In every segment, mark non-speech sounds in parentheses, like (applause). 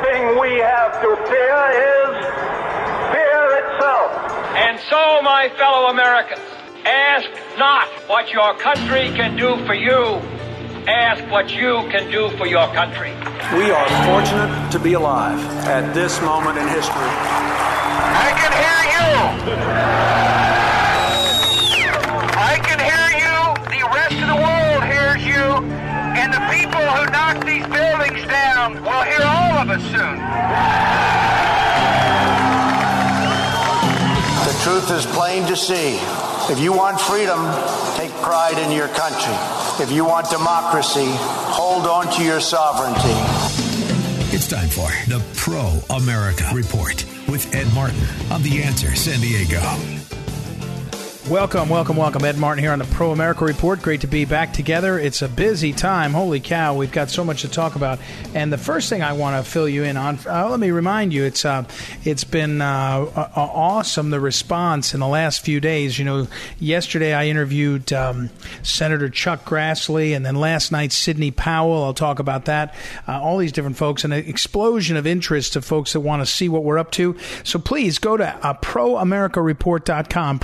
The only thing we have to fear is fear itself. And so, my fellow Americans, ask not what your country can do for you. Ask what you can do for your country. We are fortunate to be alive at this moment in history. I can hear you. People who knock these buildings down will hear all of us soon. The truth is plain to see. If you want freedom, take pride in your country. If you want democracy, hold on to your sovereignty. It's time for the Pro America Report with Ed Martin on The Answer San Diego. Welcome, welcome, welcome. Ed Martin here on the Pro America Report. Great to be back together. It's a busy time. Holy cow, we've got so much to talk about. And the first thing I want to fill you in on, uh, let me remind you, it's uh, it's been uh, awesome the response in the last few days. You know, yesterday I interviewed um, Senator Chuck Grassley, and then last night Sidney Powell. I'll talk about that. Uh, all these different folks, and an explosion of interest of folks that want to see what we're up to. So please go to uh, proamericareport.com,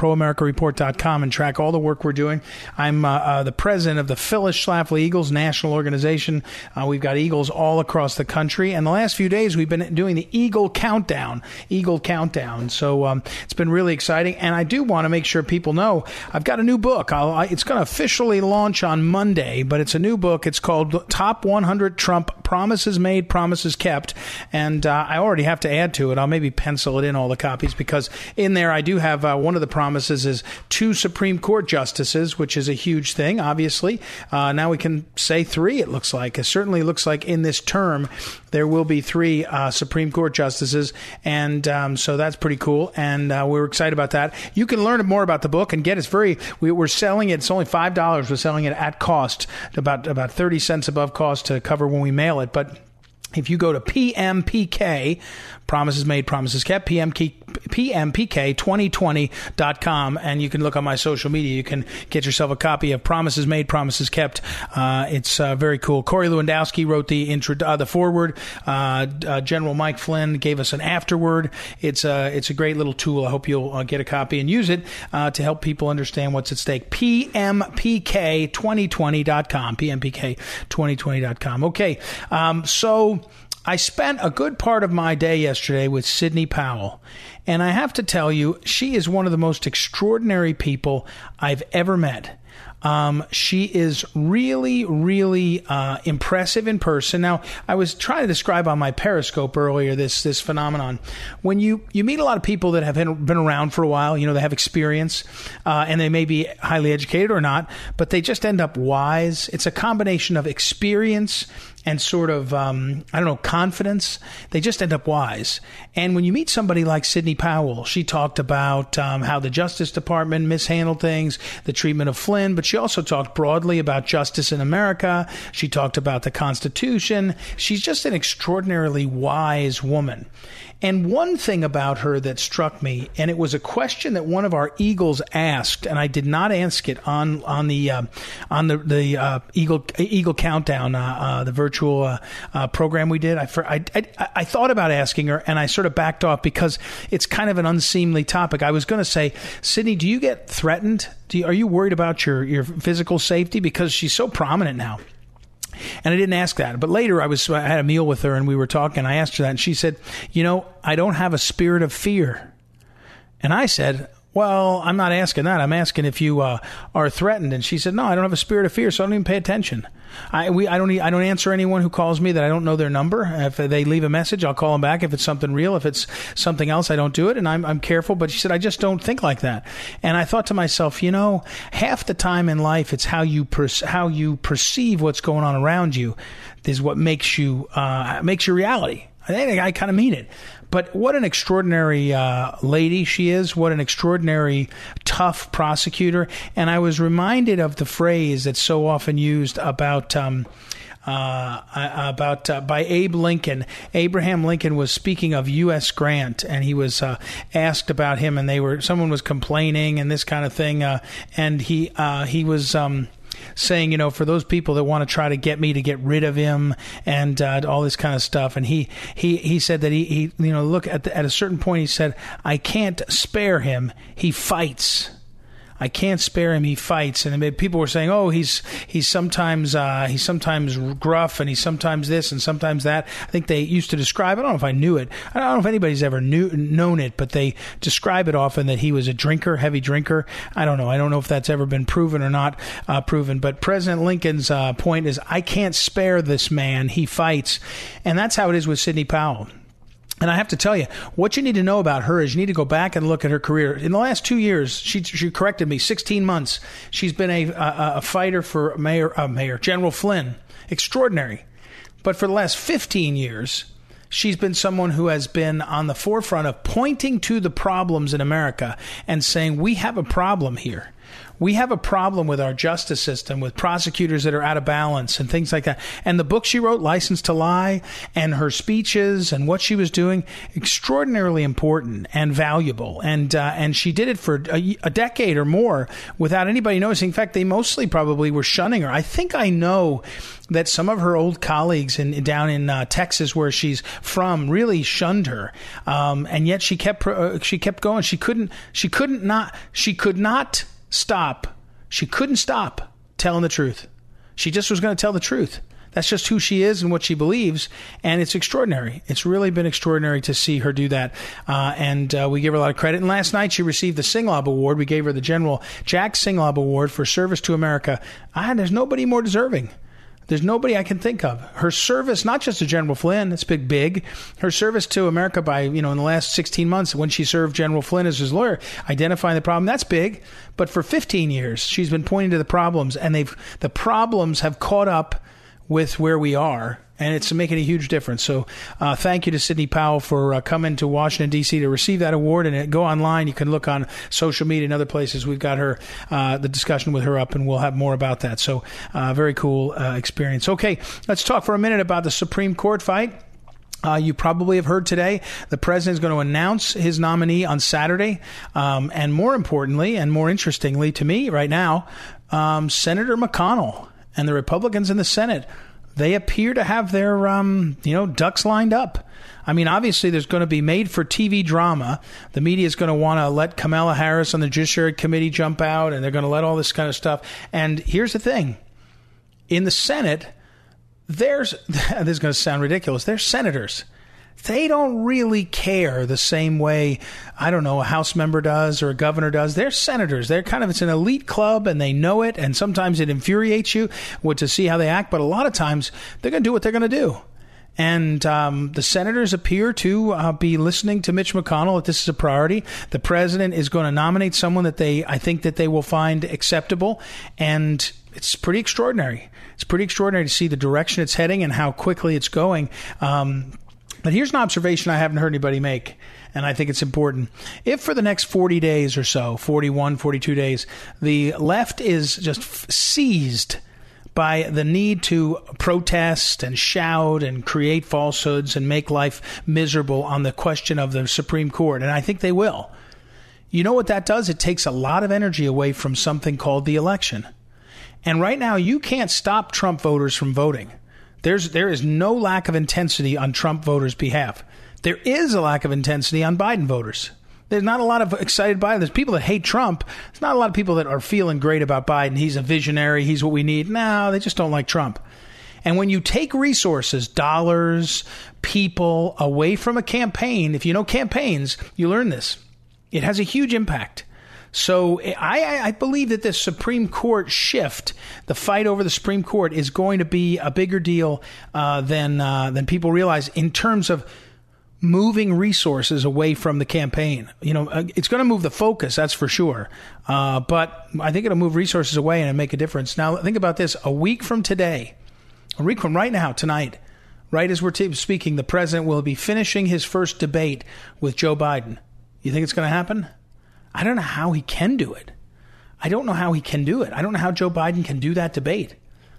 proamericareport.com and track all the work we're doing. I'm uh, uh, the president of the Phyllis Schlafly Eagles National Organization. Uh, we've got Eagles all across the country. And the last few days, we've been doing the Eagle Countdown. Eagle Countdown. So um, it's been really exciting. And I do want to make sure people know I've got a new book. I, it's going to officially launch on Monday, but it's a new book. It's called Top 100 Trump Promises Made, Promises Kept. And uh, I already have to add to it. I'll maybe pencil it in all the copies because in there I do have uh, one of the promises is two Supreme Court justices, which is a huge thing, obviously. Uh, now we can say three, it looks like. It certainly looks like in this term there will be three uh, Supreme Court justices. And um, so that's pretty cool. And uh, we're excited about that. You can learn more about the book and get it. It's very, we, are selling it, it's only $5. We're selling it at cost, about, about 30 cents above cost to cover when we mail it. But if you go to PMPK, promises made, promises kept, PMK, PMPK2020.com, and you can look on my social media. You can get yourself a copy of Promises Made, Promises Kept. Uh, it's uh, very cool. Corey Lewandowski wrote the intro, uh, the foreword. Uh, uh, General Mike Flynn gave us an afterword. It's a, it's a great little tool. I hope you'll uh, get a copy and use it to help people understand what's at stake. PMPK2020.com. PMPK2020.com. Okay. Um, so, I spent a good part of my day yesterday with Sidney Powell. And I have to tell you, she is one of the most extraordinary people I've ever met. Um, she is really, really uh, impressive in person. Now, I was trying to describe on my Periscope earlier this this phenomenon. When you you meet a lot of people that have been, around for a while, you know, they have experience, uh, and they may be highly educated or not, but they just end up wise. It's a combination of experience and sort of um, I don't know confidence. They just end up wise. And when you meet somebody like Sidney Powell, she talked about um, how the Justice Department mishandled things, the treatment of Flynn, but she also talked broadly about justice in America. She talked about the Constitution. She's just an extraordinarily wise woman. And one thing about her that struck me, and it was a question that one of our Eagles asked, and I did not ask it on on the uh, on the the uh, Eagle Eagle Countdown, uh, uh the virtual uh, uh, program we did. I, I, I I thought about asking her, and I sort of backed off because it's kind of an unseemly topic. I was going to say, Sidney, do you get threatened? You, are you worried about your your physical safety because she's so prominent now? And I didn't ask that. But later I was I had a meal with her and we were talking. I asked her that and she said, "You know, I don't have a spirit of fear." And I said, Well, I'm not asking that. I'm asking if you uh, are threatened. And she said, No, I don't have a spirit of fear, so I don't even pay attention. I we I don't I don't answer anyone who calls me that I don't know their number. If they leave a message, I'll call them back. If it's something real, if it's something else, I don't do it, and I'm I'm careful. But she said I just don't think like that. And I thought to myself, you know, half the time in life, it's how you per- how you perceive what's going on around you is what makes you uh, makes your reality. I, I kind of mean it. But what an extraordinary uh, lady she is. What an extraordinary tough prosecutor. And I was reminded of the phrase that's so often used about. Um, uh, about uh, by Abe Lincoln. Abraham Lincoln was speaking of U.S. Grant, and he was uh, asked about him, and they were someone was complaining and this kind of thing, uh, and he uh, he was. Um, saying, you know, for those people that want to try to get me to get rid of him and uh, all this kind of stuff. And he he he said that he, he you know look at the, at a certain point he said I can't spare him. He fights. I can't spare him. He fights, and people were saying, "Oh, he's he's sometimes uh, he's sometimes gruff, and he's sometimes this and sometimes that." I think they used to describe. I don't know if I knew it. I don't know if anybody's ever knew known it, but they describe it often that he was a drinker, heavy drinker. I don't know. I don't know if that's ever been proven or not uh, proven. But President Lincoln's uh, point is, I can't spare this man. He fights, and that's how it is with Sidney Powell. And I have to tell you, what you need to know about her is you need to go back and look at her career. In the last two years, she, she corrected me, 16 months. She's been a, a, a fighter for Mayor, uh, Mayor General Flynn. Extraordinary. But for the last 15 years, she's been someone who has been on the forefront of pointing to the problems in America and saying, we have a problem here we have a problem with our justice system with prosecutors that are out of balance and things like that. And the book she wrote, License to Lie, and her speeches and what she was doing, extraordinarily important and valuable. And uh, and she did it for a, a, decade or more without anybody noticing. In fact, they mostly probably were shunning her. I think I know that some of her old colleagues in down in uh, Texas, where she's from, really shunned her, um, and yet she kept uh, she kept going. She couldn't she couldn't not she could not stop. She couldn't stop telling the truth. She just was going to tell the truth. That's just who she is and what she believes, and it's extraordinary. It's really been extraordinary to see her do that, uh, and uh, we give her a lot of credit. And last night she received the Singlaub Award. We gave her the General Jack Singlaub Award for service to America. Ah, there's nobody more deserving. There's nobody I can think of. Her service, not just to General Flynn, it's big, big. Her service to America by, you know, in the last 16 months when she served General Flynn as his lawyer, identifying the problem, that's big. But for 15 years, she's been pointing to the problems, and they've the problems have caught up with where we are and it's making a huge difference. So, uh, thank you to Sidney Powell for uh, coming to Washington D.C. to receive that award. And go online; you can look on social media and other places. We've got her uh, the discussion with her up, and we'll have more about that. So, uh, very cool uh, experience. Okay, let's talk for a minute about the Supreme Court fight. Uh, you probably have heard today the president is going to announce his nominee on Saturday. Um, and more importantly, and more interestingly to me right now, um, Senator McConnell and the Republicans in the Senate they appear to have their um, you know ducks lined up. I mean, obviously, there's going to be made for TV drama. The media is going to want to let Kamala Harris on the Judiciary Committee jump out, and they're going to let all this kind of stuff. And here's the thing in the Senate, there's (laughs) this is going to sound ridiculous. There's senators they don't really care the same way, I don't know, a House member does or a governor does. They're senators. They're kind of, it's an elite club and they know it. And sometimes it infuriates you to see how they act. But a lot of times they're going to do what they're going to do. And um, the senators appear to uh, be listening to Mitch McConnell that this is a priority. The president is going to nominate someone that they, I think, that they will find acceptable. And it's pretty extraordinary. It's pretty extraordinary to see the direction it's heading and how quickly it's going. Um, but here's an observation I haven't heard anybody make, and I think it's important. If for the next 40 days or so, 41, 42 days, the left is just seized by the need to protest and shout and create falsehoods and make life miserable on the question of the Supreme Court, and I think they will. You know what that does? It takes a lot of energy away from something called the election. And right now, you can't stop Trump voters from voting. There's there is no lack of intensity on Trump voters' behalf. There is a lack of intensity on Biden voters. There's not a lot of excited Biden. There's people that hate Trump. There's not a lot of people that are feeling great about Biden. He's a visionary. He's what we need. No, they just don't like Trump. And when you take resources, dollars, people away from a campaign, if you know campaigns, you learn this. It has a huge impact. So I, I believe that this Supreme Court shift, the fight over the Supreme Court, is going to be a bigger deal uh, than uh, than people realize in terms of moving resources away from the campaign. You know, uh, it's going to move the focus, that's for sure. Uh, but I think it'll move resources away and make a difference. Now, think about this: a week from today, a week from right now, tonight, right as we're t- speaking, the president will be finishing his first debate with Joe Biden. You think it's going to happen? I don't know how he can do it. I don't know how he can do it. I don't know how Joe Biden can do that debate.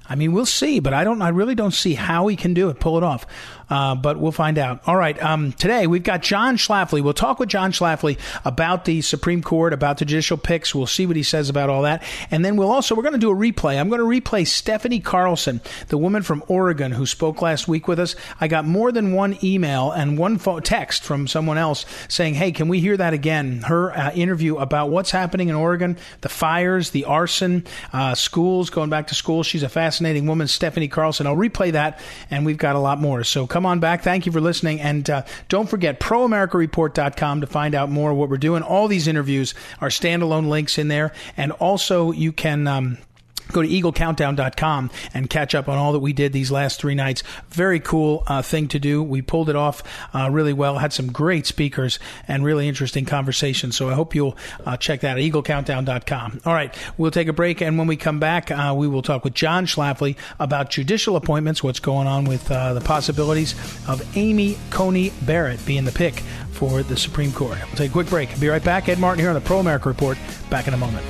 I mean, we'll see, but I don't. I really don't see how he can do it, pull it off. Uh, but we'll find out. All right. Um, today we've got John Schlafly. We'll talk with John Schlafly about the Supreme Court, about the judicial picks. We'll see what he says about all that, and then we'll also we're going to do a replay. I'm going to replay Stefani Carlson, the woman from Oregon who spoke last week with us. I got more than one email and one phone, text from someone else saying, "Hey, can we hear that again?" Her uh, interview about what's happening in Oregon, the fires, the arson, uh, schools going back to school. She's a fascinating woman, Stefani Carlson. I'll replay that, and we've got a lot more. So come on back. Thank you for listening. And uh, don't forget proamericareport.com to find out more what we're doing. All these interviews are standalone links in there. And also, you can. Um, go to eaglecountdown.com and catch up on all that we did these last three nights. Very cool uh, thing to do. We pulled it off uh, really well, had some great speakers and really interesting conversations. So I hope you'll uh, check that at eaglecountdown.com. All right, we'll take a break. And when we come back, uh, we will talk with John Schlafly about judicial appointments, what's going on with uh, the possibilities of Amy Coney Barrett being the pick for the Supreme Court. We'll take a quick break. Be right back. Ed Martin here on the Pro America Report. Back in a moment.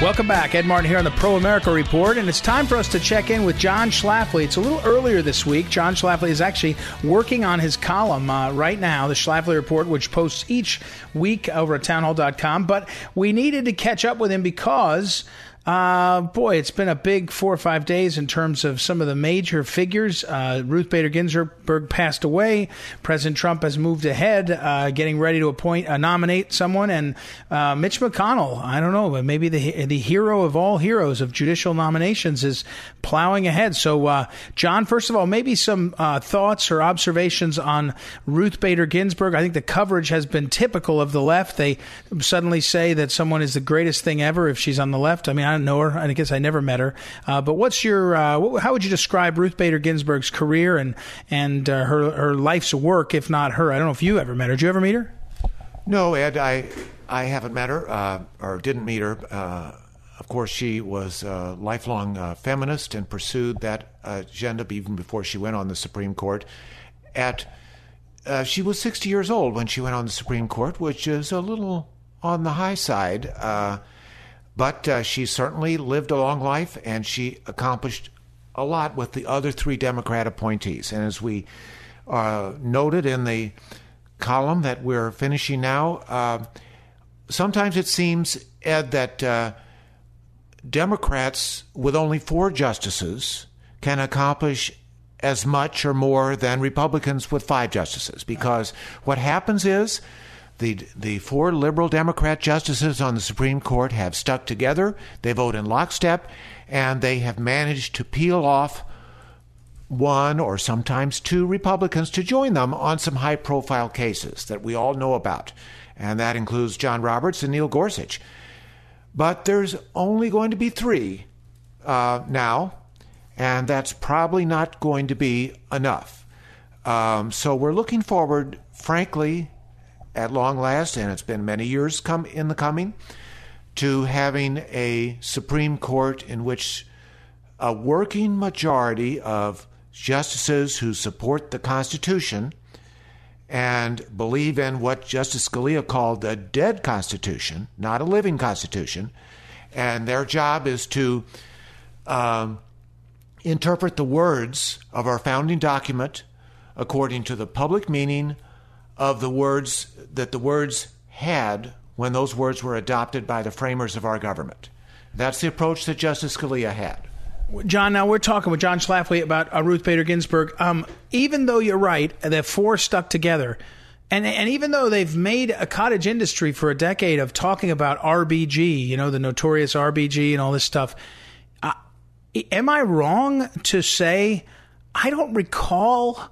Welcome back. Ed Martin here on the Pro America Report, and it's time for us to check in with John Schlafly. It's a little earlier this week. John Schlafly is actually working on his column uh, right now, the Schlafly Report, which posts each week over at townhall.com. But we needed to catch up with him because uh, boy, it's been a big four or five days in terms of some of the major figures. Uh, Ruth Bader Ginsburg passed away. President Trump has moved ahead, uh, getting ready to appoint, uh, nominate someone, and uh, Mitch McConnell. I don't know, but maybe the the hero of all heroes of judicial nominations is plowing ahead. So, uh, John, first of all, maybe some thoughts or observations on Ruth Bader Ginsburg. I think the coverage has been typical of the left. They suddenly say that someone is the greatest thing ever if she's on the left. I mean. Don't know her. I guess I never met her. Uh, but what's your uh, what, how would you describe Ruth Bader Ginsburg's career and and uh, her her life's work, if not her? I don't know if you ever met her. Did you ever meet her? No, Ed. I I haven't met her uh, or didn't meet her. Uh, of course, she was a lifelong uh, feminist and pursued that agenda even before she went on the Supreme Court. At she was 60 years old when she went on the Supreme Court, which is a little on the high side. But uh, she certainly lived a long life and she accomplished a lot with the other three Democrat appointees. And as we uh, noted in the column that we're finishing now, uh, sometimes it seems, Ed, that uh, Democrats with only four justices can accomplish as much or more than Republicans with five justices. Because what happens is the, the four liberal Democrat justices on the Supreme Court have stuck together. They vote in lockstep, and they have managed to peel off one or sometimes two Republicans to join them on some high profile cases that we all know about. And that includes John Roberts and Neil Gorsuch. But there's only going to be three uh, now, and that's probably not going to be enough. Um, so we're looking forward, frankly, at long last, and it's been many years come in the coming, to having a Supreme Court in which a working majority of justices who support the Constitution and believe in what Justice Scalia called a dead Constitution, not a living Constitution, and their job is to um, interpret the words of our founding document according to the public meaning of the words that the words had when those words were adopted by the framers of our government. That's the approach that Justice Scalia had. John, now we're talking with John Schlafly about uh, Ruth Bader Ginsburg. Um, even though you're right, the four stuck together, and and even though they've made a cottage industry for a decade of talking about RBG, you know, the notorious RBG and all this stuff, uh, am I wrong to say I don't recall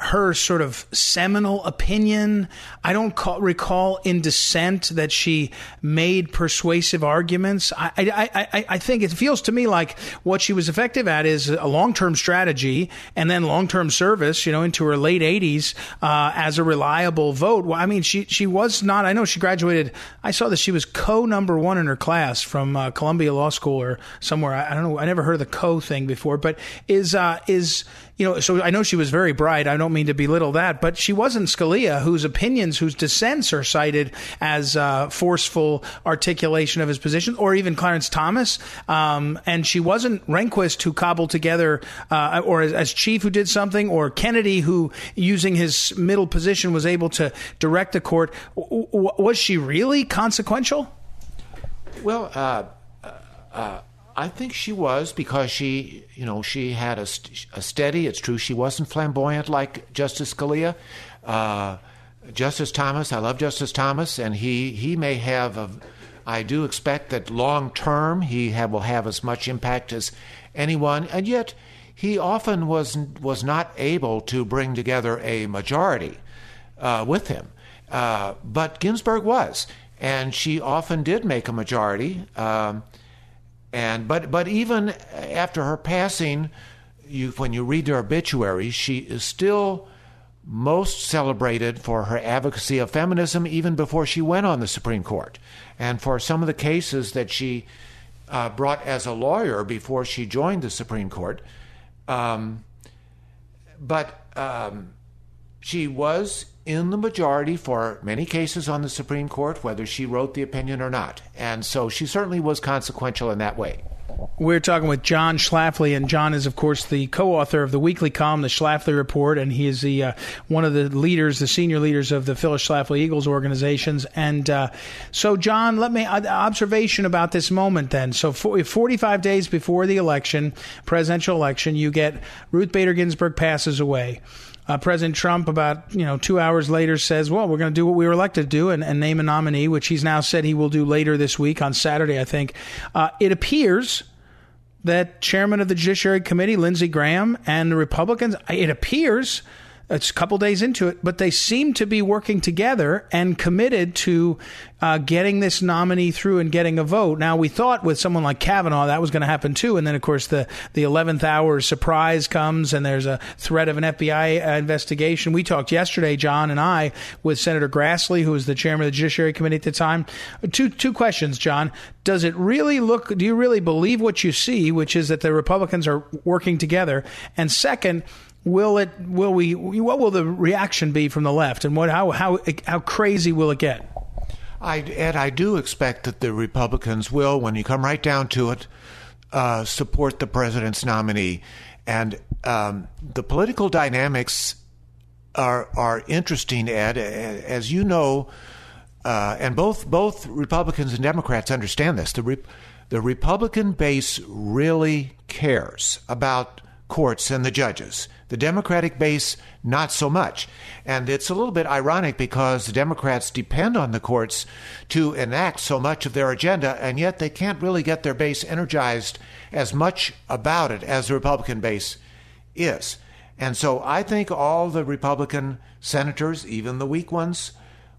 her sort of seminal opinion. I don't call, recall in dissent that she made persuasive arguments. I, I, I, I think it feels to me like what she was effective at is a long term strategy and then long term service, you know, into her late 80s uh, as a reliable vote. Well, I mean, she, she was not, I know she graduated, I saw that she was co number one in her class from uh, Columbia Law School or somewhere. I, I, don't know, I never heard of the co thing before, but is, uh, is, you know, so I know she was very bright. I don't mean to belittle that, but she wasn't Scalia, whose opinions, whose dissents are cited as uh, forceful articulation of his position, or even Clarence Thomas. Um, and she wasn't Rehnquist, who cobbled together, uh, or as, as, chief, who did something, or Kennedy, who, using his middle position, was able to direct the court. W- was she really consequential? Well, uh, uh I think she was because she, you know, she had a, a steady. It's true she wasn't flamboyant like Justice Scalia. Uh, Justice Thomas, I love Justice Thomas, and he he may have. A, I do expect that long term he have, will have as much impact as anyone, and yet he often was was not able to bring together a majority uh, with him. Uh, but Ginsburg was, and she often did make a majority. Um, and but but even after her passing, you when you read her obituary, she is still most celebrated for her advocacy of feminism even before she went on the Supreme Court, and for some of the cases that she uh, brought as a lawyer before she joined the Supreme Court. Um, but um, she was in the majority for many cases on the Supreme Court, whether she wrote the opinion or not. And so she certainly was consequential in that way. We're talking with John Schlafly, and John is, of course, the co-author of the weekly column, the Schlafly Report, and he is the uh, one of the leaders, the senior leaders of the Phyllis Schlafly Eagles organizations. And uh, so, John, let me uh, observation about this moment. Then, so for, 45 days before the election, presidential election, you get Ruth Bader Ginsburg passes away. Uh, President Trump, about you know two hours later, says, "Well, we're going to do what we were elected to do and, and, name a nominee," which he's now said he will do later this week on Saturday, I think. Uh, it appears that Chairman of the Judiciary Committee, Lindsey Graham, and the Republicans, it appears it's a couple days into it, but they seem to be working together and committed to uh, getting this nominee through and getting a vote. Now, we thought with someone like Kavanaugh that was going to happen too, and then of course the the eleventh hour surprise comes, and there's a threat of an FBI uh, investigation. We talked yesterday, John and I, with Senator Grassley, who was the chairman of the Judiciary Committee at the time. Two two questions, John. Does it really look? Do you really believe what you see, which is that the Republicans are working together? And second will it will we what will the reaction be from the left and what how how how crazy will it get? I Ed I do expect that the Republicans will when you come right down to it uh, support the president's nominee. And um, the political dynamics are are interesting Ed. As you know uh, and both both Republicans and Democrats understand this the the Republican base really cares about courts and the judges. The Democratic base, not so much. And it's a little bit ironic because the Democrats depend on the courts to enact so much of their agenda, and yet they can't really get their base energized as much about it as the Republican base is. And so I think all the Republican senators, even the weak ones,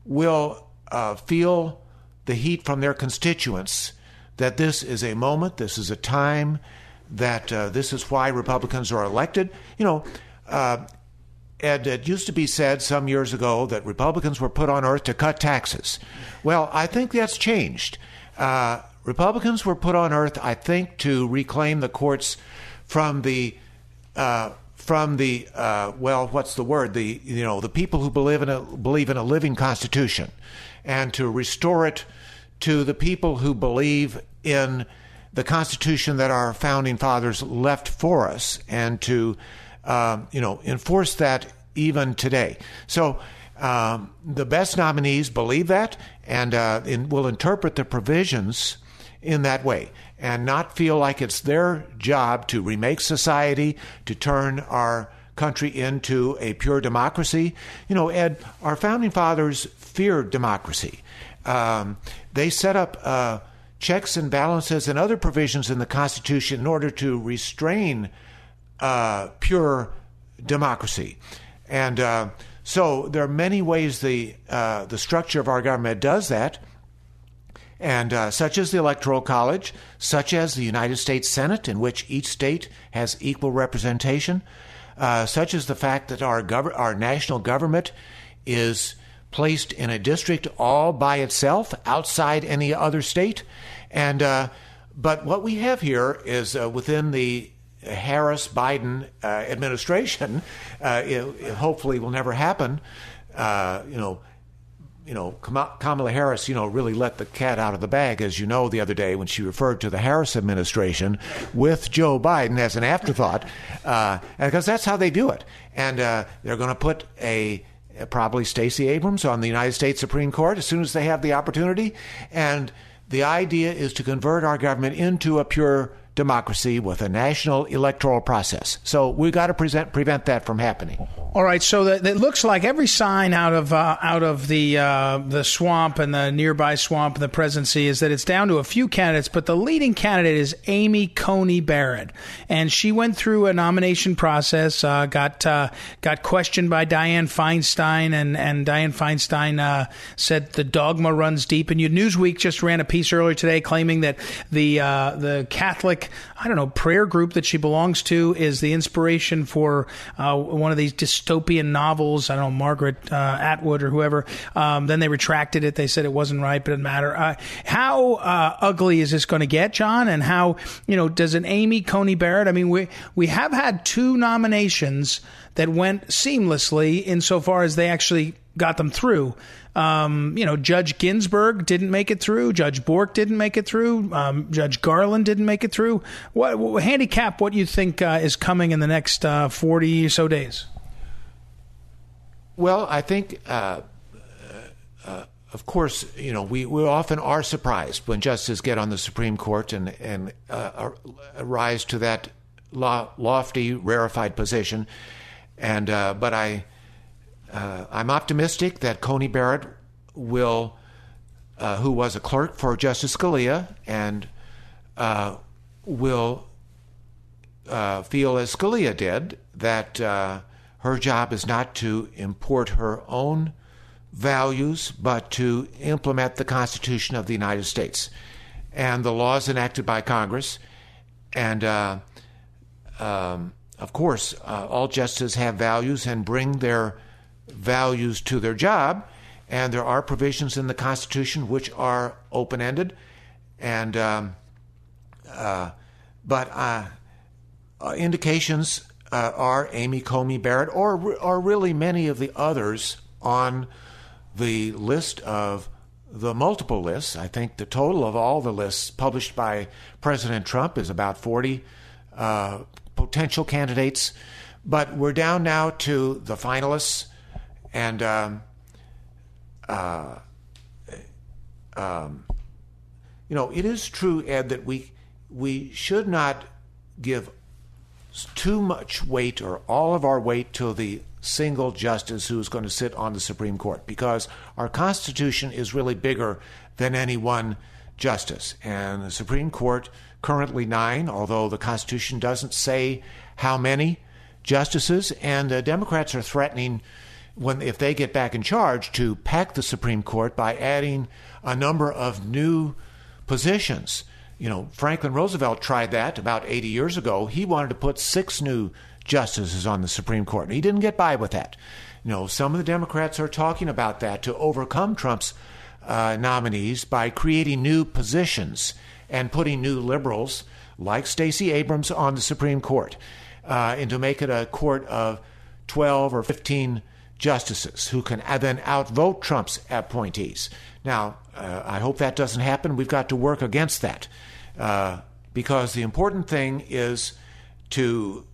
will uh, feel the heat from their constituents that this is a moment, this is a time that uh, this is why Republicans are elected. You know, uh, Ed, it used to be said some years ago that Republicans were put on earth to cut taxes. Well, I think that's changed. Uh, Republicans were put on earth, I think, to reclaim the courts from the uh, from the uh, well, what's the word? The you know the people who believe in a believe in a living constitution, and to restore it to the people who believe in the Constitution that our founding fathers left for us, and to um, you know enforce that even today. So. Um, the best nominees believe that and uh, in, will interpret the provisions in that way and not feel like it's their job to remake society, to turn our country into a pure democracy. You know, Ed, our founding fathers feared democracy. Um, they set up uh, checks and balances and other provisions in the Constitution in order to restrain uh, pure democracy. And uh, so there are many ways the uh, the structure of our government does that, and uh, such as the Electoral College, such as the United States Senate, in which each state has equal representation, uh, such as the fact that our gov- our national government is placed in a district all by itself, outside any other state, and uh, but what we have here is uh, within the Harris Biden uh, administration, uh, it, it hopefully will never happen. Uh, you know, you know, Kamala Harris, you know, really let the cat out of the bag, as you know, the other day when she referred to the Harris administration with Joe Biden as an afterthought, uh, because that's how they do it. And they're going to put a Uh, probably Stacey Abrams on the United States Supreme Court as soon as they have the opportunity. And the idea is to convert our government into a pure democracy with a national electoral process. So we've got to present, prevent that from happening. All right, so that, it looks like every sign out of uh, out of the uh, the swamp and the nearby swamp and the presidency is that it's down to a few candidates, but the leading candidate is Amy Coney Barrett, and she went through a nomination process, uh, got uh, got questioned by Dianne Feinstein, and and Dianne Feinstein uh, said the dogma runs deep. And Newsweek just ran a piece earlier today claiming that the uh, the I don't know prayer group that she belongs to is the inspiration for one of these dystopian novels. I don't know, Margaret uh, Atwood or whoever. Um, then they retracted it. They said it wasn't right, but it didn't matter. Uh, how uh, ugly is this going to get, John? And how, you know, does an Amy Coney Barrett, I mean, we, we have had two nominations that went seamlessly insofar as they actually got them through. Um, you know, Judge Ginsburg didn't make it through. Judge Bork didn't make it through. Um, Judge Garland didn't make it through. What, what handicap? What you think uh, is coming in the next uh, forty or so days? Well, I think, uh, uh, of course, you know, we, we often are surprised when justices get on the Supreme Court and, and uh, rise to that lofty, rarefied position. And uh, but I, uh, I'm optimistic that Coney Barrett will, uh, who was a clerk for Justice Scalia, and will feel as Scalia did that her job is not to import her own values, but to implement the Constitution of the United States and the laws enacted by Congress. And uh, um, of course, uh, all justices have values and bring their values to their job. And there are provisions in the Constitution which are open ended. And um, uh, but uh, uh, indications uh, are Amy Coney Barrett, or are really many of the others on the list of the multiple lists. I think the total of all the lists published by President Trump is about 40 uh, potential candidates. But we're down now to the finalists. And um, uh, um, you know, it is true, Ed, that we we should not give too much weight or all of our weight to the single justice who is going to sit on the Supreme Court because our Constitution is really bigger than any one justice. And the Supreme Court, currently nine, although the Constitution doesn't say how many justices, and the Democrats are threatening. When, if they get back in charge, to pack the Supreme Court by adding a number of new positions you know, Franklin Roosevelt tried that about 80 years ago. He wanted to put six new justices on the Supreme Court, he didn't get by with that. You know, some of the Democrats are talking about that to overcome Trump's uh, nominees by creating new positions and putting new liberals like Stacey Abrams on the Supreme Court, uh, and to make it a court of 12 or 15 justices who can then outvote Trump's appointees. Now, uh, I hope that doesn't happen. We've got to work against that. Uh, because the important thing is to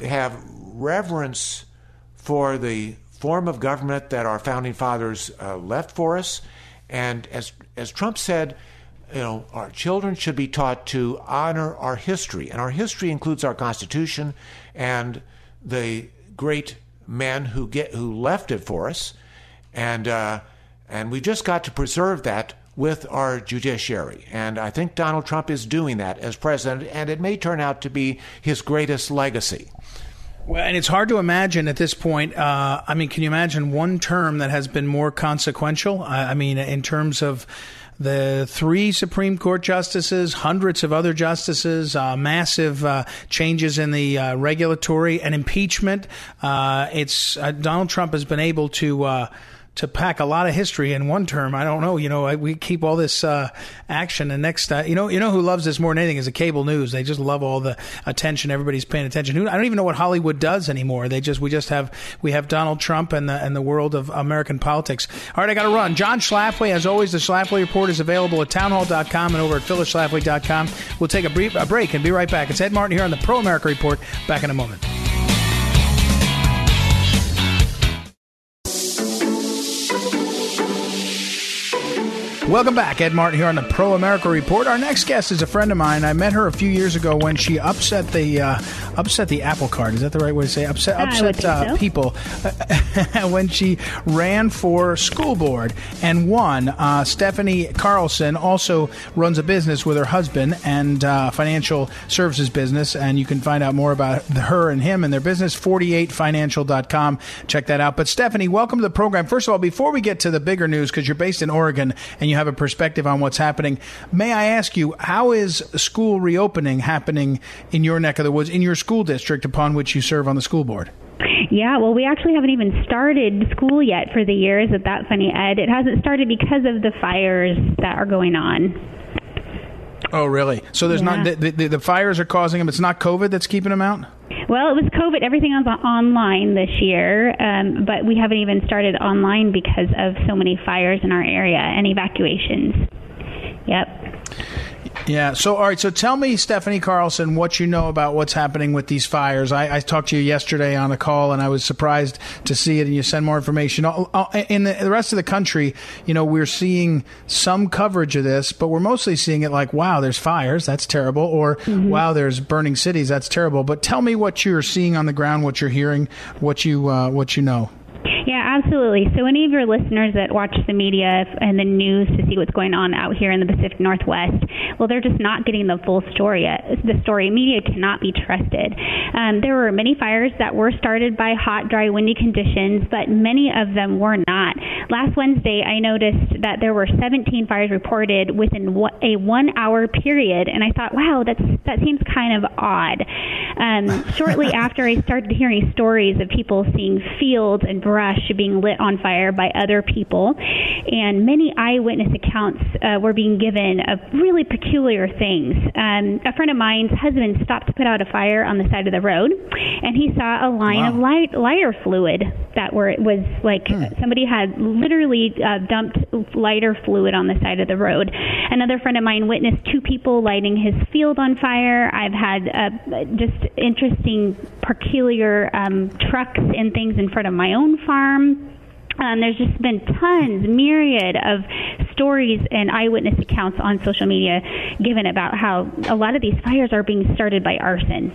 have reverence for the form of government that our founding fathers uh, left for us. And as, as Trump said, you know, our children should be taught to honor our history. And our history includes our Constitution and the great men who, get, who left it for us. And, uh, and we just got to preserve that with our judiciary. And I think Donald Trump is doing that as president, and it may turn out to be his greatest legacy. Well, and it's hard to imagine at this point. Uh, I mean, can you imagine one term that has been more consequential? I, I mean, in terms of the three Supreme Court justices, hundreds of other justices, uh, massive uh, changes in the uh, regulatory and impeachment. Uh, it's uh, Donald Trump has been able to uh, to pack a lot of history in one term. I don't know. You know, I, we keep all this uh, action, and next, uh, you know, you know who loves this more than anything is the cable news. They just love all the attention. Everybody's paying attention. I don't even know what Hollywood does anymore. They just we just have we have Donald Trump and the and the world of American politics. All right, I got to run. John Schlafly, as always, the Schlafly Report is available at townhall.com and over at phyllisschlafly.com. We'll take a brief a break and be right back. It's Ed Martin here on the Pro America Report. Back in a moment. Welcome back. Ed Martin here on the Pro America Report. Our next guest is a friend of mine. I met her a few years ago when she upset the uh, upset the apple cart. Is that the right way to say? Upset upset uh, so. people (laughs) when she ran for school board and won. Uh, Stefani Carlson also runs a business with her husband and uh, financial services business, and you can find out more about her and him and their business. 48financial.com. Check that out. But Stefani, welcome to the program. First of all, before we get to the bigger news, because you're based in Oregon and you you have a perspective on what's happening. May I ask you, how is school reopening happening in your neck of the woods, in your school district upon which you serve on the school board? Yeah, well, we actually haven't even started school yet for the year. Isn't that funny, Ed? It hasn't started because of the fires that are going on. Oh, really? So there's yeah. not the, the, the fires are causing them. It's not COVID that's keeping them out. Well, it was COVID. Everything was online this year, um, but we haven't even started online because of so many fires in our area and evacuations. Yep. Yeah. So, all right. So, tell me, Stefani Carlson, what you know about what's happening with these fires. I, I talked to you yesterday on a call, and I was surprised to see it. And you send more information. In the, the rest of the country, you know, we're seeing some coverage of this, but we're mostly seeing it like, "Wow, there's fires. That's terrible," or mm-hmm. "Wow, there's burning cities. That's terrible." But tell me what you're seeing on the ground, what you're hearing, what you uh, what you know. Yeah, absolutely. So, any of your listeners that watch the media and the news to see what's going on out here in the Pacific Northwest, well, they're just not getting the full story. The story media cannot be trusted. Um, there were many fires that were started by hot, dry, windy conditions, but many of them were not. Last Wednesday, I noticed that there were 17 fires reported within a one-hour period, and I thought, wow, that's that seems kind of odd. Um, (laughs) shortly after, I started hearing stories of people seeing fields and brush being lit on fire by other people. And many eyewitness accounts uh, were being given of really peculiar things. Um, a friend of mine's husband stopped to put out a fire on the side of the road, and he saw a line wow. of light, lighter fluid that were was like hmm. somebody had literally uh, dumped lighter fluid on the side of the road. Another friend of mine witnessed two people lighting his field on fire. I've had uh, just interesting, peculiar um, trucks and things in front of my own farm. Um, there's just been tons, myriad of stories and eyewitness accounts on social media given about how a lot of these fires are being started by arson.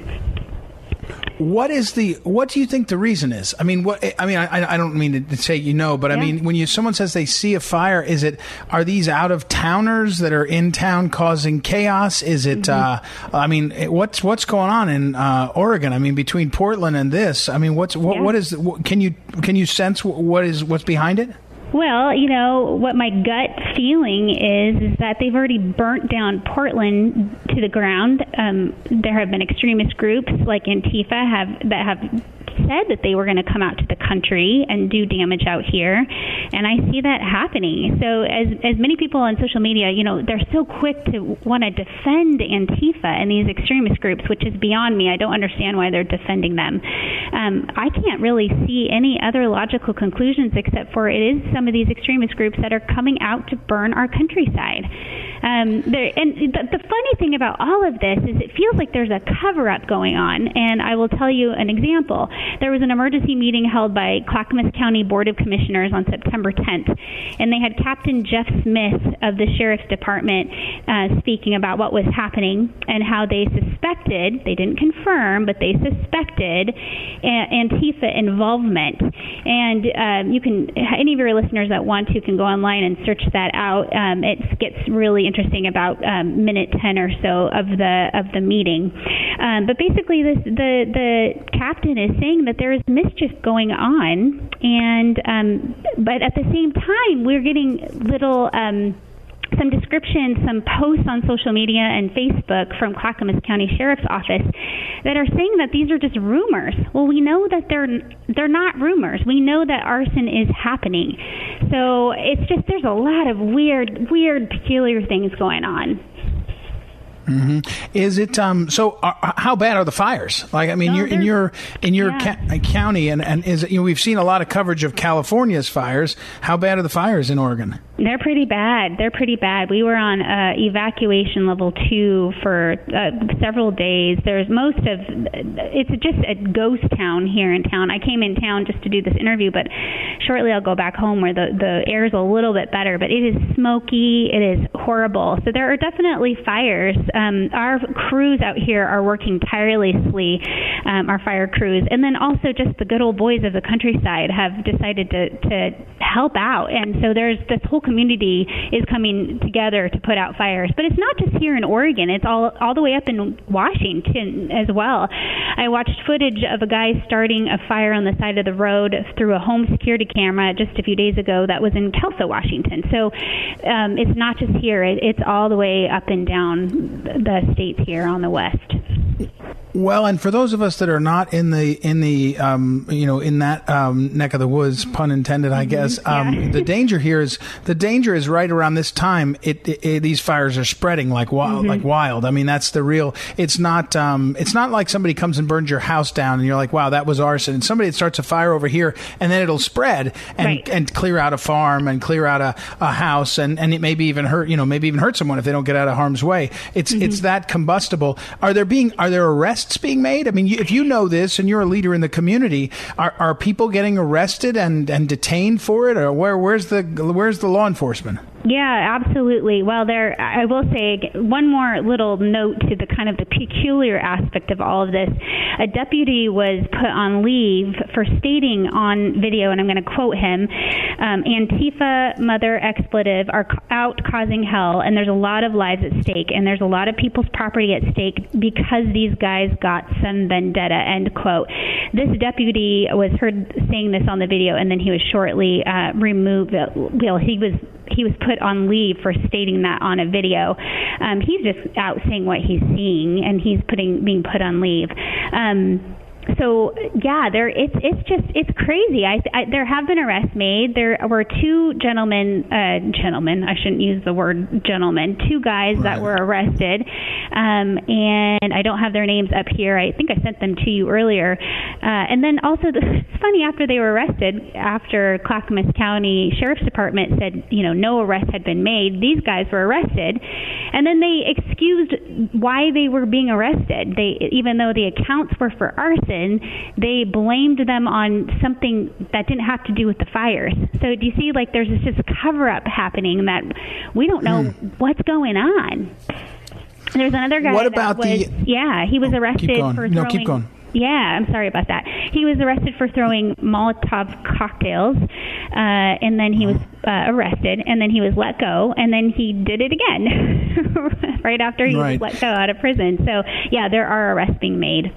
What is the? What do you think the reason is? I mean, what? I mean, I, I don't mean to say you know, but yeah. I mean, when you someone says they see a fire, is it? Are these out of towners that are in town causing chaos? Is it? Mm-hmm. Uh, I mean, what's what's going on in uh, Oregon? I mean, between Portland and this, I mean, what's what? Yeah. What is? What, can you can you sense what is what's behind it? Well, you know, what my gut feeling is is that they've already burnt down Portland to the ground. Um, there have been extremist groups like Antifa have that have said that they were going to come out to the country and do damage out here, and I see that happening. So as as many people on social media, you know, they're so quick to want to defend Antifa and these extremist groups, which is beyond me. I don't understand why they're defending them. Um, I can't really see any other logical conclusions except for it is some of these extremist groups that are coming out to burn our countryside. Um, there, and the, the funny thing about all of this is it feels like there's a cover up going on. And I will tell you an example. There was an emergency meeting held by Clackamas County Board of Commissioners on September 10th, and they had Captain Jeff Smith of the Sheriff's Department uh, speaking about what was happening and how they suspected, they didn't confirm, but they suspected Antifa involvement. And um, you can, any of your listeners that want to can go online and search that out. Um, it gets really interesting about um, minute 10 or so of the of the meeting. Um, but basically, this, the the captain is saying that there is mischief going on, and um, but at the same time, we're getting little. Um, some descriptions, some posts on social media and Facebook from Clackamas County Sheriff's Office that are saying that these are just rumors. Well, we know that they're they're not rumors. We know that arson is happening. So it's just there's a lot of weird, weird, peculiar things going on. Mm-hmm. Is it um? So, uh, how bad are the fires? Like, I mean, No, you're in your in your yeah. ca- uh, county, and and is it, you know we've seen a lot of coverage of California's fires. How bad are the fires in Oregon? They're pretty bad. They're pretty bad. We were on uh, evacuation level two for uh, several days. There's most of it's just a ghost town here in town. I came in town just to do this interview, but shortly I'll go back home where the the air is a little bit better. But it is smoky. It is horrible. So there are definitely fires. Um, our crews out here are working tirelessly. Um, our fire crews, and then also just the good old boys of the countryside have decided to to help out. And so there's this whole community is coming together to put out fires. But it's not just here in Oregon; it's all all the way up in Washington as well. I watched footage of a guy starting a fire on the side of the road through a home security camera just a few days ago. That was in Kelso, Washington. So um, it's not just here; it, it's all the way up and down the states here on the west. Well, and for those of us that are not in the in the um, you know in that um, neck of the woods, pun intended, I guess. Um, the danger here is the danger is right around this time. It, it, it- these fires are spreading like wild, like wild. I mean, that's the real. It's not um, it's not like somebody comes and burns your house down, and you're like, wow, that was arson. And somebody starts a fire over here, and then it'll spread and Right. and clear out a farm and clear out a, a house, and and it maybe even hurt you know maybe even hurt someone if they don't get out of harm's way. It's it's that combustible. Are there being are there arrests being made? I mean, if you know this and you're a leader in the community, are, are people getting arrested and, and detained for it, or where where's the where's the law enforcement? Yeah, absolutely. Well, there, I will say one more little note to the kind of the peculiar aspect of all of this. A deputy was put on leave for stating on video, and I'm going to quote him: um, "Antifa, mother expletive are out causing hell, and there's a lot of lives at stake, and there's a lot of people's property at stake because these guys got some vendetta." End quote. This deputy was heard saying this on the video, and then he was shortly uh, removed. Well, he was he was put on leave for stating that on a video. Um, he's just out saying what he's seeing, and he's putting being put on leave. Um, so yeah, there it's it's just it's crazy. I, I there have been arrests made. There were two gentlemen, uh, gentlemen. I shouldn't use the word gentlemen. Two guys that were arrested, um, and I don't have their names up here. I think I sent them to you earlier. Uh, and then also, the, (laughs) it's funny after they were arrested, after Clackamas County Sheriff's Department said you know no arrest had been made, these guys were arrested, and then they excused why they were being arrested. They even though the accounts were for arson, they blamed them on something that didn't have to do with the fires. So do you see like there's this just cover up happening that we don't know what's going on. There's another guy. What about was, the- Yeah, he was arrested going. for No, throwing. keep going. Yeah, I'm sorry about that. He was arrested for throwing Molotov cocktails, uh, and then he was uh, arrested, and then he was let go, and then he did it again (laughs) right after he Right. was let go out of prison. So yeah, there are arrests being made.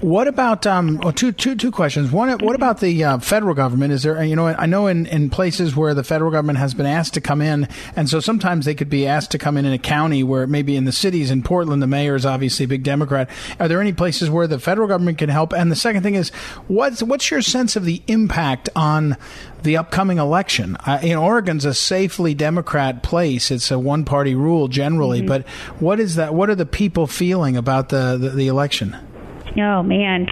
What about um? Well, two two two questions. One, what about the uh, federal government? Is there you know I know in, in places where the federal government has been asked to come in, and so sometimes they could be asked to come in in a county where maybe in the cities in Portland the mayor is obviously a big Democrat. Are there any places where the federal government can help? And the second thing is, what's what's your sense of the impact on the upcoming election? Uh, know, Oregon's a safely Democrat place. It's a one party rule generally, but what is that? What are the people feeling about the, the, the election? Oh man.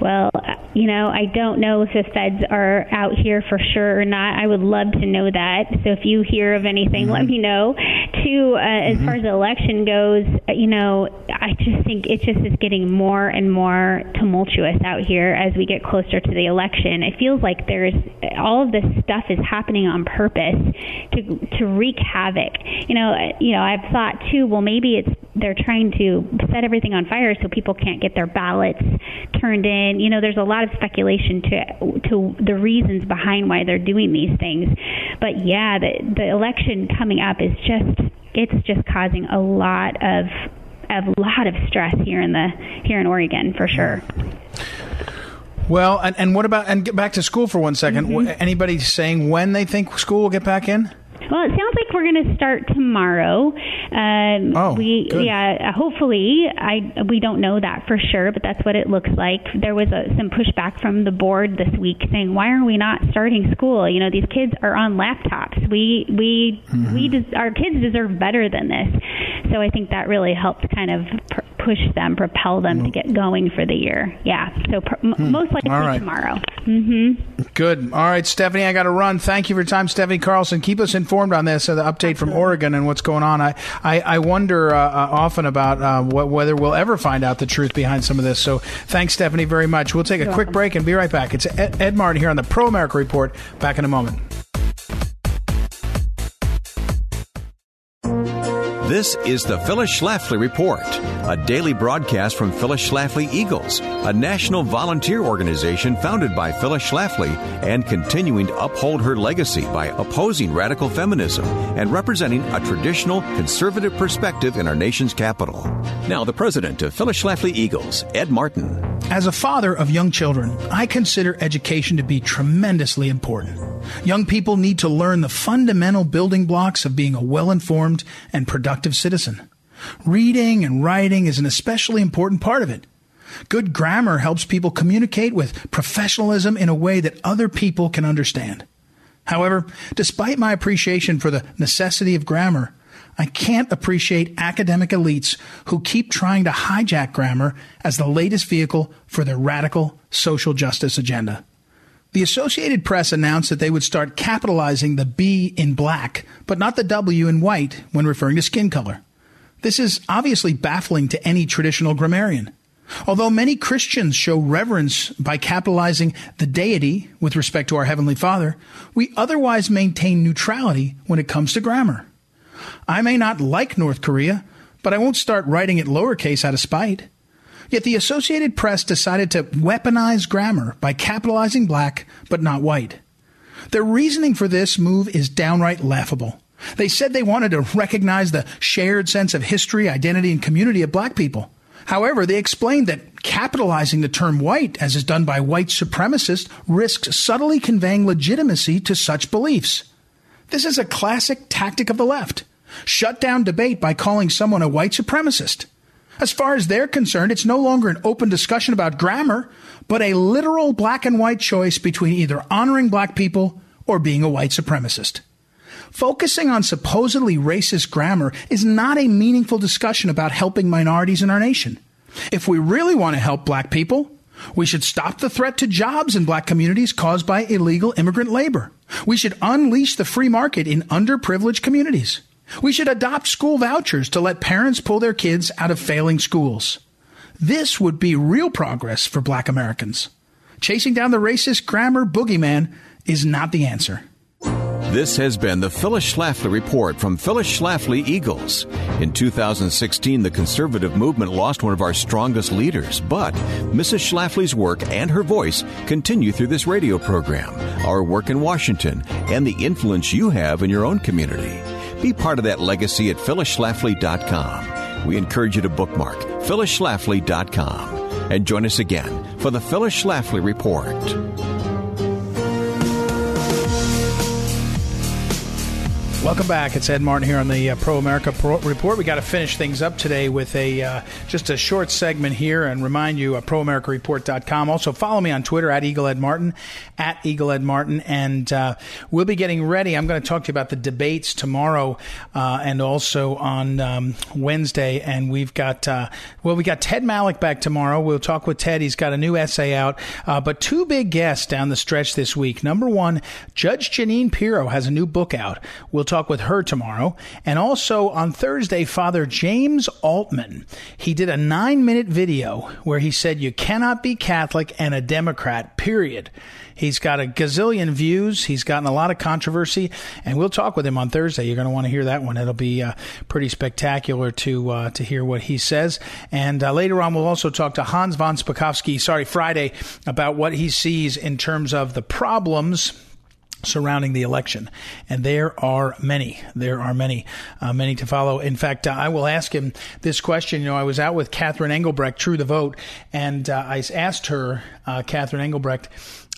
Well, you know, I don't know if the feds are out here for sure or not. I would love to know that. So if you hear of anything, let me know. too, uh, as Mm-hmm. far as the election goes, you know, I just think it just is getting more and more tumultuous out here as we get closer to the election. It feels like there's all of this stuff is happening on purpose to to wreak havoc. You know, uh, you know, I've thought too. Well, maybe it's they're trying to set everything on fire so people can't get their ballots turned in. You know, there's a lot of speculation to to the reasons behind why they're doing these things. But yeah, the the election coming up is just it's just causing a lot of a lot of stress here in the here in Oregon for sure. Well, and, and what about and get back to school for one second. Mm-hmm. Anybody saying when they think school will get back in? Well, it sounds like we're going to start tomorrow. Um, Oh, we good. yeah. Hopefully, I we don't know that for sure, but that's what it looks like. There was a, some pushback from the board this week saying, "Why are we not starting school? You know, these kids are on laptops. We we Mm-hmm. we des- our kids deserve better than this." So I think that really helped kind of pr- push them, propel them to get going for the year. Yeah. So pr- m- most likely Hmm. Right. tomorrow. Mm-hmm. Good. All right, Stefani, I got to run. Thank you for your time, Stefani Carlson. Keep us informed on this, uh, the update from Oregon and what's going on. I, I, I wonder uh, uh, often about uh, what, whether we'll ever find out the truth behind some of this. So thanks, Stefani, very much. We'll take a You're quick welcome. break and be right back. It's Ed, Ed Martin here on the Pro America Report. Back in a moment. This is the Phyllis Schlafly Report, a daily broadcast from Phyllis Schlafly Eagles, a national volunteer organization founded by Phyllis Schlafly and continuing to uphold her legacy by opposing radical feminism and representing a traditional conservative perspective in our nation's capital. Now, the president of Phyllis Schlafly Eagles, Ed Martin. As a father of young children, I consider education to be tremendously important. Young people need to learn the fundamental building blocks of being a well informed and productive citizen. Reading and writing is an especially important part of it. Good grammar helps people communicate with professionalism in a way that other people can understand. However, despite my appreciation for the necessity of grammar, I can't appreciate academic elites who keep trying to hijack grammar as the latest vehicle for their radical social justice agenda. The Associated Press announced that they would start capitalizing the B in black, but not the W in white when referring to skin color. This is obviously baffling to any traditional grammarian. Although many Christians show reverence by capitalizing the deity with respect to our Heavenly Father, we otherwise maintain neutrality when it comes to grammar. I may not like North Korea, but I won't start writing it lowercase out of spite. Yet the Associated Press decided to weaponize grammar by capitalizing black but not white. Their reasoning for this move is downright laughable. They said they wanted to recognize the shared sense of history, identity, and community of black people. However, they explained that capitalizing the term white, as is done by white supremacists, risks subtly conveying legitimacy to such beliefs. This is a classic tactic of the left. Shut down debate by calling someone a white supremacist. As far as they're concerned, it's no longer an open discussion about grammar, but a literal black and white choice between either honoring black people or being a white supremacist. Focusing on supposedly racist grammar is not a meaningful discussion about helping minorities in our nation. If we really want to help black people, we should stop the threat to jobs in black communities caused by illegal immigrant labor. We should unleash the free market in underprivileged communities. We should adopt school vouchers to let parents pull their kids out of failing schools. This would be real progress for black Americans. Chasing down the racist grammar boogeyman is not the answer. This has been the Phyllis Schlafly Report from Phyllis Schlafly Eagles. In 2016, the conservative movement lost one of our strongest leaders, but Mrs. Schlafly's work and her voice continue through this radio program, our work in Washington, and the influence you have in your own community. Be part of that legacy at phyllisschlafly.com. We encourage you to bookmark phyllisschlafly.com and join us again for the Phyllis Schlafly Report. Welcome back. It's Ed Martin here on the uh, Pro America Pro Report. We got to finish things up today with a uh, just a short segment here and remind you uh, proamericareport.com. Also follow me on Twitter at Eagle Ed Martin at Eagle Ed Martin, and uh, we'll be getting ready. I'm going to talk to you about the debates tomorrow uh, and also on um, Wednesday. And we've got uh, well, we got Ted Malloch back tomorrow. We'll talk with Ted. He's got a new essay out, uh, but two big guests down the stretch this week. Number one, Judge Jeanine Pirro has a new book out. We'll talk talk with her tomorrow. And also on Thursday, Father James Altman. He did a nine minute video where he said, You cannot be Catholic and a Democrat, period. He's got a gazillion views. He's gotten a lot of controversy, and we'll talk with him on Thursday. You're going to want to hear that one. It'll be uh, pretty spectacular to uh, to hear what he says. And uh, later on, we'll also talk to Hans von Spakovsky. Sorry, Friday about what he sees in terms of the problems surrounding the election. And there are many. There are many, uh, many to follow. In fact, uh, I will ask him this question. You know, I was out with Catherine Engelbrecht, True the Vote, and uh, I asked her, uh, Catherine Engelbrecht,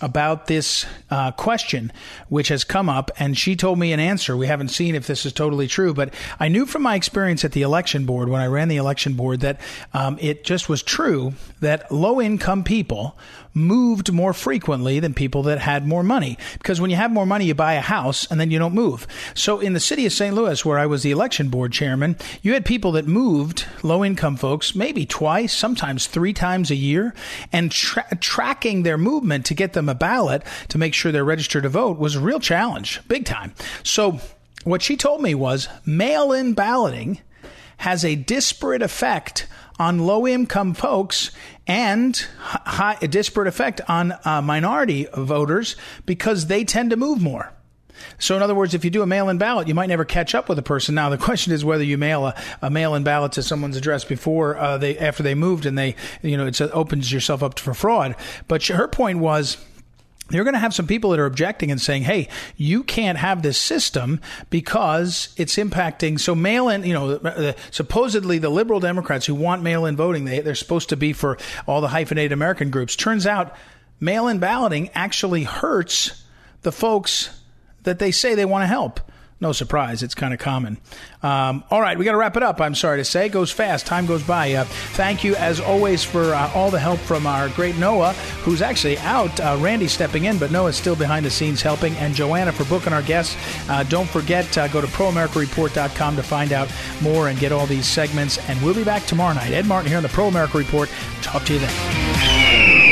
about this uh, question, which has come up, and she told me an answer. We haven't seen if this is totally true, but I knew from my experience at the election board when I ran the election board that um, it just was true that low income people moved more frequently than people that had more money. Because when you have more money, you buy a house and then you don't move. So in the city of St. Louis, where I was the election board chairman, you had people that moved, low income folks, maybe twice, sometimes three times a year, and tra- tracking their movement to get them a ballot to make sure they're registered to vote was a real challenge, big time. So what she told me was mail in balloting has a disparate effect on low income folks and high, a disparate effect on uh, minority voters because they tend to move more. So, in other words, if you do a mail in ballot, you might never catch up with a person. Now, the (laughs) question is whether you mail a, a mail in ballot to someone's address before uh, they after they moved, and they, you know, it opens yourself up for fraud. But her point was you're going to have some people that are objecting and saying, "Hey, you can't have this system because it's impacting." So mail-in, you know, uh, supposedly the liberal Democrats who want mail-in voting, they, they're supposed to be for all the hyphenated American groups. Turns out, mail-in balloting actually hurts the folks that they say they want to help no surprise. It's kind of common. Um, all right, we got to wrap it up. I'm sorry to say. It goes fast. Time goes by. Uh, thank you, as always, for uh, all the help from our great Noah, who's actually out. Uh, Randy stepping in, but Noah's still behind the scenes helping. And Joanna for booking our guests. Uh, don't forget, uh, go to proamericareport.com to find out more and get all these segments. And we'll be back tomorrow night. Ed Martin here on the Pro America Report. Talk to you then.